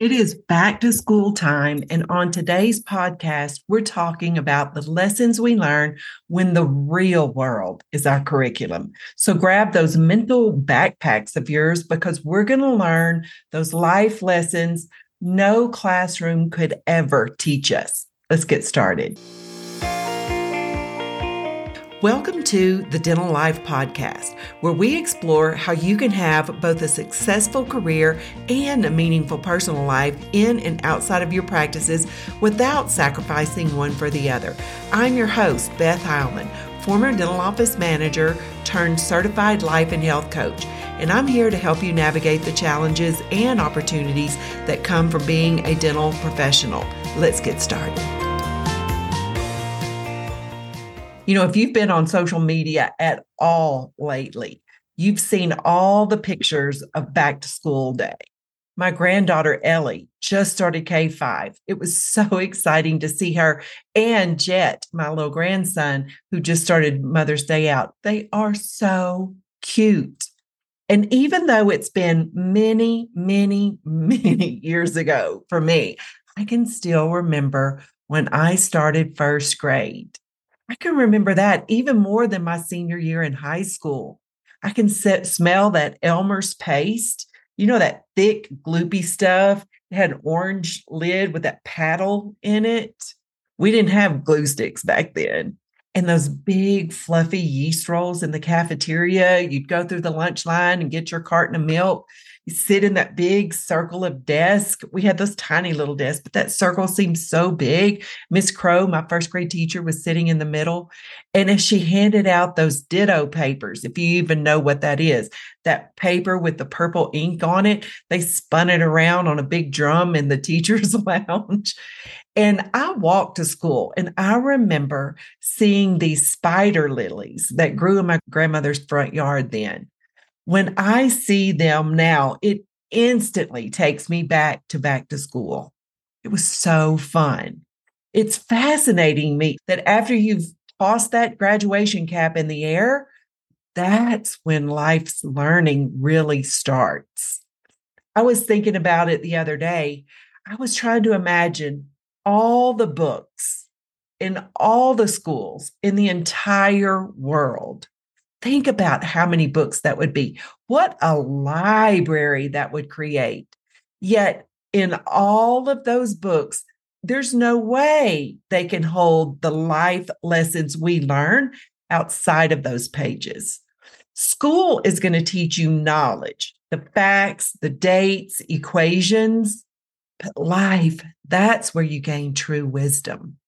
It is back to school time. And on today's podcast, we're talking about the lessons we learn when the real world is our curriculum. So grab those mental backpacks of yours because we're going to learn those life lessons no classroom could ever teach us. Let's get started. Welcome to the Dental Life Podcast, where we explore how you can have both a successful career and a meaningful personal life in and outside of your practices without sacrificing one for the other. I'm your host, Beth Heilman, former dental office manager turned certified life and health coach, and I'm here to help you navigate the challenges and opportunities that come from being a dental professional. Let's get started. You know, if you've been on social media at all lately, you've seen all the pictures of back to school day. My granddaughter Ellie just started K5. It was so exciting to see her and Jet, my little grandson, who just started Mother's Day out. They are so cute. And even though it's been many, many, many years ago for me, I can still remember when I started first grade. I can remember that even more than my senior year in high school. I can set, smell that Elmer's paste, you know, that thick, gloopy stuff. It had an orange lid with that paddle in it. We didn't have glue sticks back then. And those big, fluffy yeast rolls in the cafeteria. You'd go through the lunch line and get your carton of milk you sit in that big circle of desk. We had those tiny little desks, but that circle seemed so big. Miss Crow, my first grade teacher, was sitting in the middle. And as she handed out those ditto papers, if you even know what that is, that paper with the purple ink on it, they spun it around on a big drum in the teacher's lounge. And I walked to school and I remember seeing these spider lilies that grew in my grandmother's front yard then when I see them now, it instantly takes me back to back to school. It was so fun. It's fascinating me that after you've tossed that graduation cap in the air, that's when life's learning really starts. I was thinking about it the other day. I was trying to imagine all the books in all the schools in the entire world Think about how many books that would be. What a library that would create. Yet, in all of those books, there's no way they can hold the life lessons we learn outside of those pages. School is going to teach you knowledge, the facts, the dates, equations. But life, that's where you gain true wisdom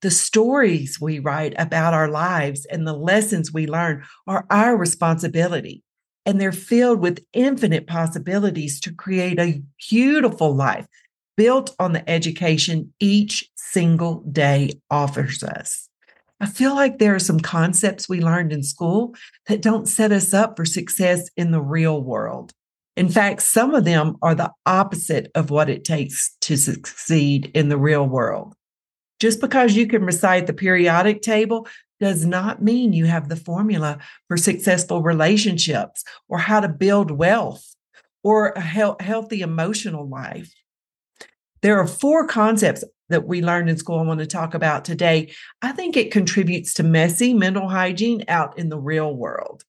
the stories we write about our lives and the lessons we learn are our responsibility. And they're filled with infinite possibilities to create a beautiful life built on the education each single day offers us. I feel like there are some concepts we learned in school that don't set us up for success in the real world. In fact, some of them are the opposite of what it takes to succeed in the real world. Just because you can recite the periodic table does not mean you have the formula for successful relationships or how to build wealth or a he- healthy emotional life. There are four concepts that we learned in school I want to talk about today. I think it contributes to messy mental hygiene out in the real world.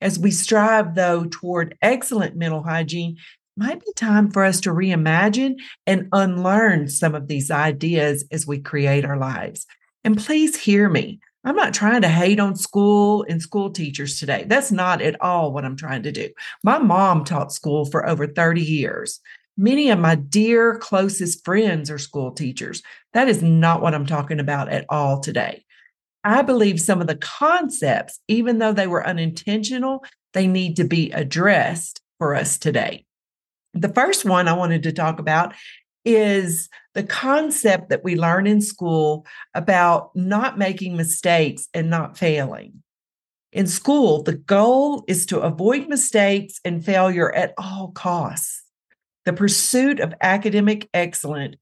As we strive, though, toward excellent mental hygiene, might be time for us to reimagine and unlearn some of these ideas as we create our lives. And please hear me. I'm not trying to hate on school and school teachers today. That's not at all what I'm trying to do. My mom taught school for over 30 years. Many of my dear closest friends are school teachers. That is not what I'm talking about at all today. I believe some of the concepts, even though they were unintentional, they need to be addressed for us today. The first one I wanted to talk about is the concept that we learn in school about not making mistakes and not failing. In school, the goal is to avoid mistakes and failure at all costs. The pursuit of academic excellence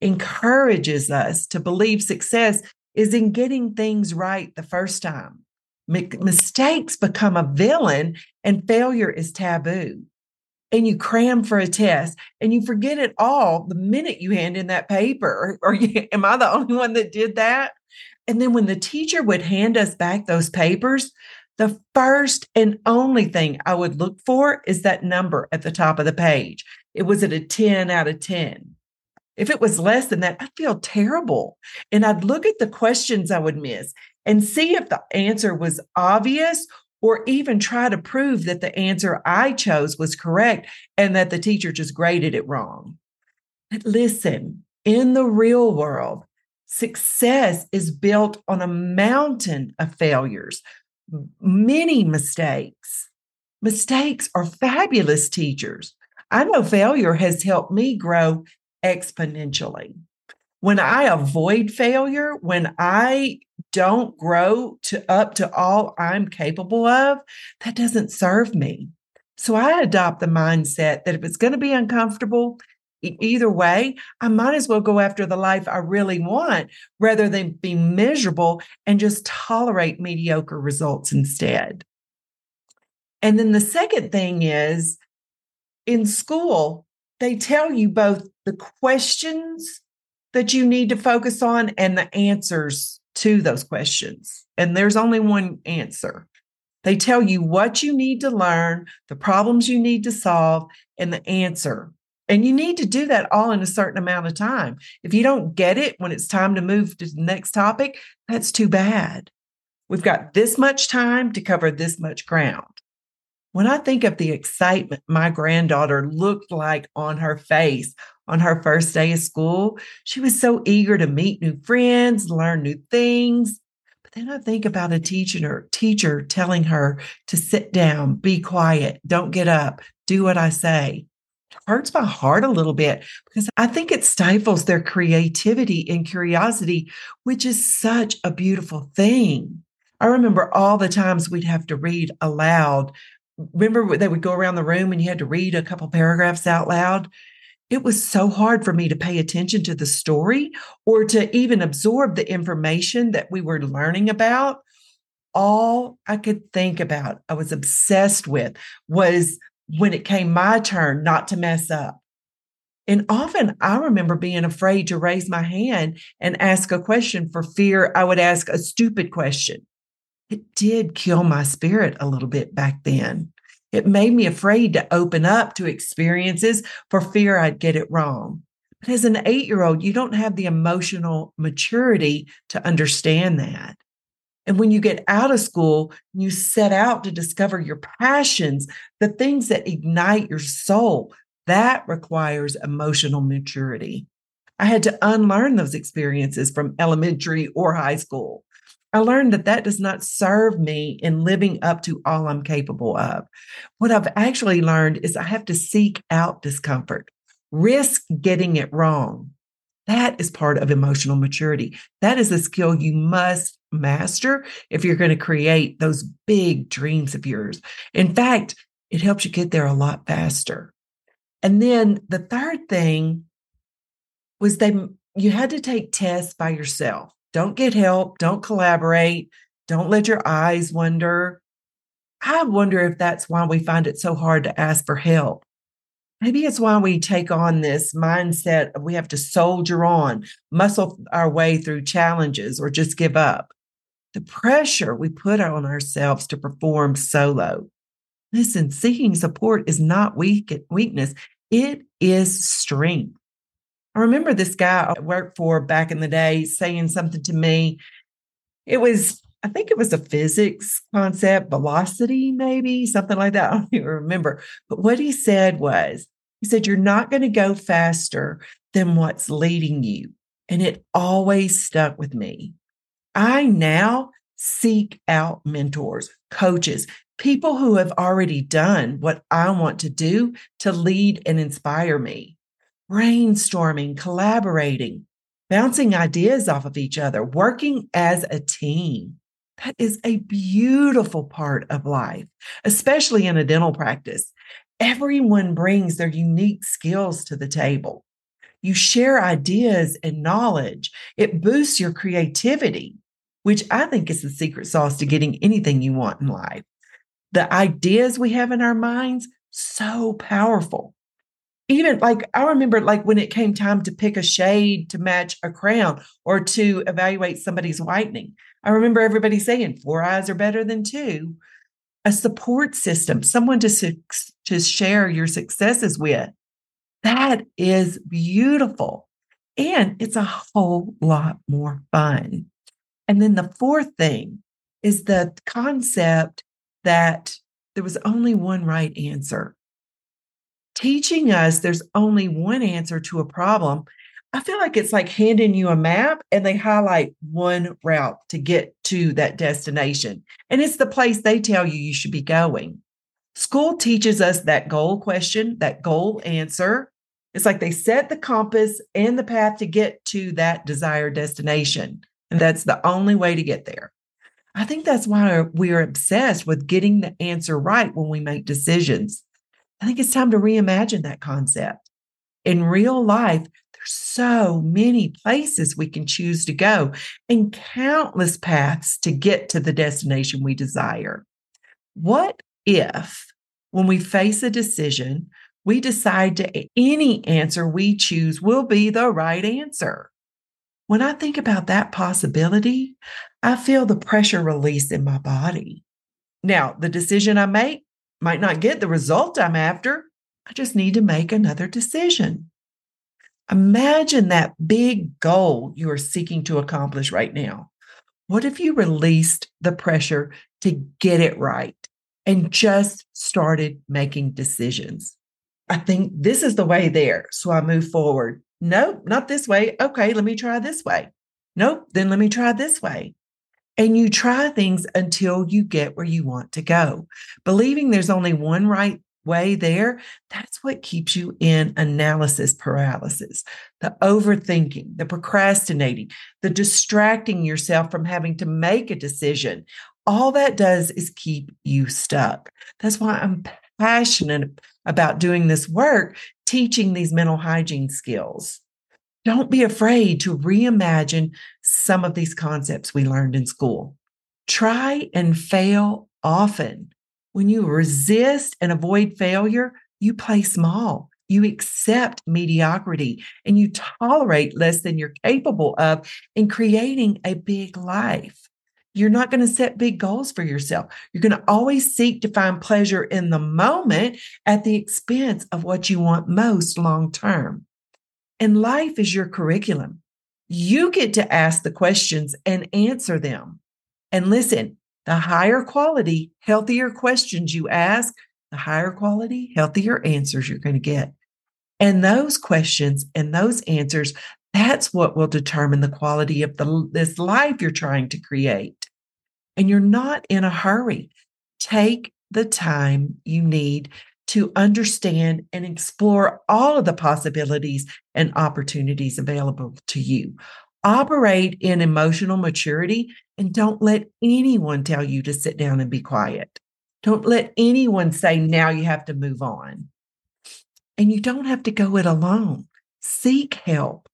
encourages us to believe success is in getting things right the first time. Mistakes become a villain and failure is taboo. And you cram for a test and you forget it all the minute you hand in that paper. Or, am I the only one that did that? And then when the teacher would hand us back those papers, the first and only thing I would look for is that number at the top of the page. It was at a 10 out of 10. If it was less than that, I'd feel terrible. And I'd look at the questions I would miss and see if the answer was obvious or even try to prove that the answer I chose was correct and that the teacher just graded it wrong. But listen, in the real world, success is built on a mountain of failures, many mistakes. Mistakes are fabulous teachers. I know failure has helped me grow exponentially. When I avoid failure, when I don't grow to up to all I'm capable of, that doesn't serve me. So I adopt the mindset that if it's going to be uncomfortable, either way, I might as well go after the life I really want rather than be miserable and just tolerate mediocre results instead. And then the second thing is in school, they tell you both the questions that you need to focus on and the answers to those questions. And there's only one answer. They tell you what you need to learn, the problems you need to solve, and the answer. And you need to do that all in a certain amount of time. If you don't get it when it's time to move to the next topic, that's too bad. We've got this much time to cover this much ground. When I think of the excitement my granddaughter looked like on her face on her first day of school, she was so eager to meet new friends, learn new things. But then I think about a teacher, teacher telling her to sit down, be quiet, don't get up, do what I say. It hurts my heart a little bit because I think it stifles their creativity and curiosity, which is such a beautiful thing. I remember all the times we'd have to read aloud remember they would go around the room and you had to read a couple paragraphs out loud? It was so hard for me to pay attention to the story or to even absorb the information that we were learning about. All i could think about i was obsessed with was when it came my turn not to mess up. And often I remember being afraid to raise my hand and ask a question for fear I would ask a stupid question it did kill my spirit a little bit back then. It made me afraid to open up to experiences for fear I'd get it wrong. But as an eight year old, you don't have the emotional maturity to understand that. And when you get out of school, you set out to discover your passions, the things that ignite your soul. That requires emotional maturity. I had to unlearn those experiences from elementary or high school. I learned that that does not serve me in living up to all I'm capable of. What I've actually learned is I have to seek out discomfort, risk getting it wrong. That is part of emotional maturity. That is a skill you must master if you're going to create those big dreams of yours. In fact, it helps you get there a lot faster. And then the third thing was they you had to take tests by yourself. Don't get help. Don't collaborate. Don't let your eyes wander. I wonder if that's why we find it so hard to ask for help. Maybe it's why we take on this mindset of we have to soldier on, muscle our way through challenges, or just give up. The pressure we put on ourselves to perform solo. Listen, seeking support is not weak, weakness, it is strength. I remember this guy I worked for back in the day saying something to me. It was, I think it was a physics concept, velocity, maybe something like that. I don't even remember. But what he said was, he said, You're not going to go faster than what's leading you. And it always stuck with me. I now seek out mentors, coaches, people who have already done what I want to do to lead and inspire me brainstorming, collaborating, bouncing ideas off of each other, working as a team. That is a beautiful part of life, especially in a dental practice. Everyone brings their unique skills to the table. You share ideas and knowledge. It boosts your creativity, which I think is the secret sauce to getting anything you want in life. The ideas we have in our minds so powerful. Even like I remember, like when it came time to pick a shade to match a crown or to evaluate somebody's whitening, I remember everybody saying four eyes are better than two. A support system, someone to, to share your successes with. That is beautiful. And it's a whole lot more fun. And then the fourth thing is the concept that there was only one right answer. Teaching us there's only one answer to a problem. I feel like it's like handing you a map and they highlight one route to get to that destination. And it's the place they tell you you should be going. School teaches us that goal question, that goal answer. It's like they set the compass and the path to get to that desired destination. And that's the only way to get there. I think that's why we're obsessed with getting the answer right when we make decisions. I think it's time to reimagine that concept. In real life, there's so many places we can choose to go and countless paths to get to the destination we desire. What if, when we face a decision, we decide to any answer we choose will be the right answer? When I think about that possibility, I feel the pressure release in my body. Now, the decision I make might not get the result I'm after. I just need to make another decision. Imagine that big goal you are seeking to accomplish right now. What if you released the pressure to get it right and just started making decisions? I think this is the way there. So I move forward. Nope, not this way. Okay, let me try this way. Nope, then let me try this way. And you try things until you get where you want to go. Believing there's only one right way there, that's what keeps you in analysis paralysis, the overthinking, the procrastinating, the distracting yourself from having to make a decision. All that does is keep you stuck. That's why I'm passionate about doing this work, teaching these mental hygiene skills. Don't be afraid to reimagine some of these concepts we learned in school. Try and fail often. When you resist and avoid failure, you play small. You accept mediocrity and you tolerate less than you're capable of in creating a big life. You're not going to set big goals for yourself. You're going to always seek to find pleasure in the moment at the expense of what you want most long term. And life is your curriculum. You get to ask the questions and answer them. And listen, the higher quality, healthier questions you ask, the higher quality, healthier answers you're going to get. And those questions and those answers, that's what will determine the quality of the, this life you're trying to create. And you're not in a hurry. Take the time you need to understand and explore all of the possibilities and opportunities available to you. Operate in emotional maturity and don't let anyone tell you to sit down and be quiet. Don't let anyone say, now you have to move on. And you don't have to go it alone. Seek help.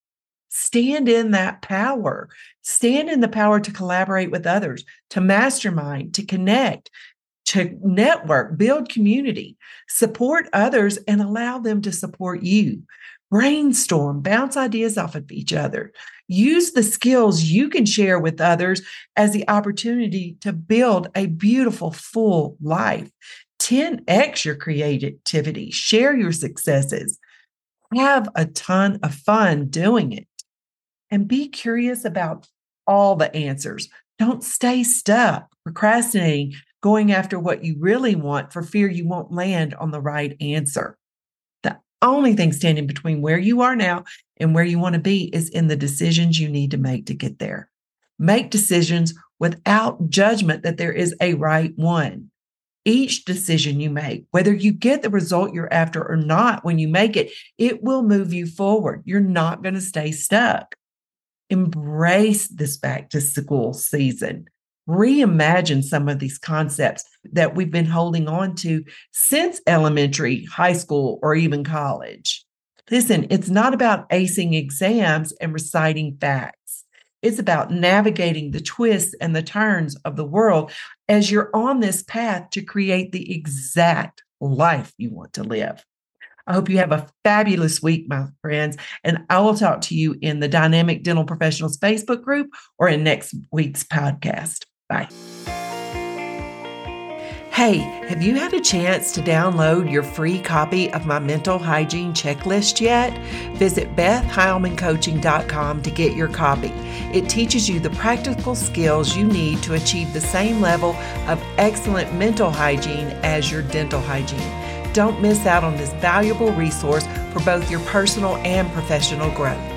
Stand in that power. Stand in the power to collaborate with others, to mastermind, to connect, to network, build community, support others, and allow them to support you. Brainstorm, bounce ideas off of each other. Use the skills you can share with others as the opportunity to build a beautiful, full life. 10x your creativity, share your successes, have a ton of fun doing it, and be curious about all the answers. Don't stay stuck procrastinating going after what you really want for fear you won't land on the right answer. The only thing standing between where you are now and where you want to be is in the decisions you need to make to get there. Make decisions without judgment that there is a right one. Each decision you make, whether you get the result you're after or not, when you make it, it will move you forward. You're not going to stay stuck. Embrace this back to school season reimagine some of these concepts that we've been holding on to since elementary, high school, or even college. Listen, it's not about acing exams and reciting facts. It's about navigating the twists and the turns of the world as you're on this path to create the exact life you want to live. I hope you have a fabulous week, my friends, and I will talk to you in the Dynamic Dental Professionals Facebook group or in next week's podcast. Bye. Hey, have you had a chance to download your free copy of my mental hygiene checklist yet? Visit BethHeilmanCoaching.com to get your copy. It teaches you the practical skills you need to achieve the same level of excellent mental hygiene as your dental hygiene. Don't miss out on this valuable resource for both your personal and professional growth.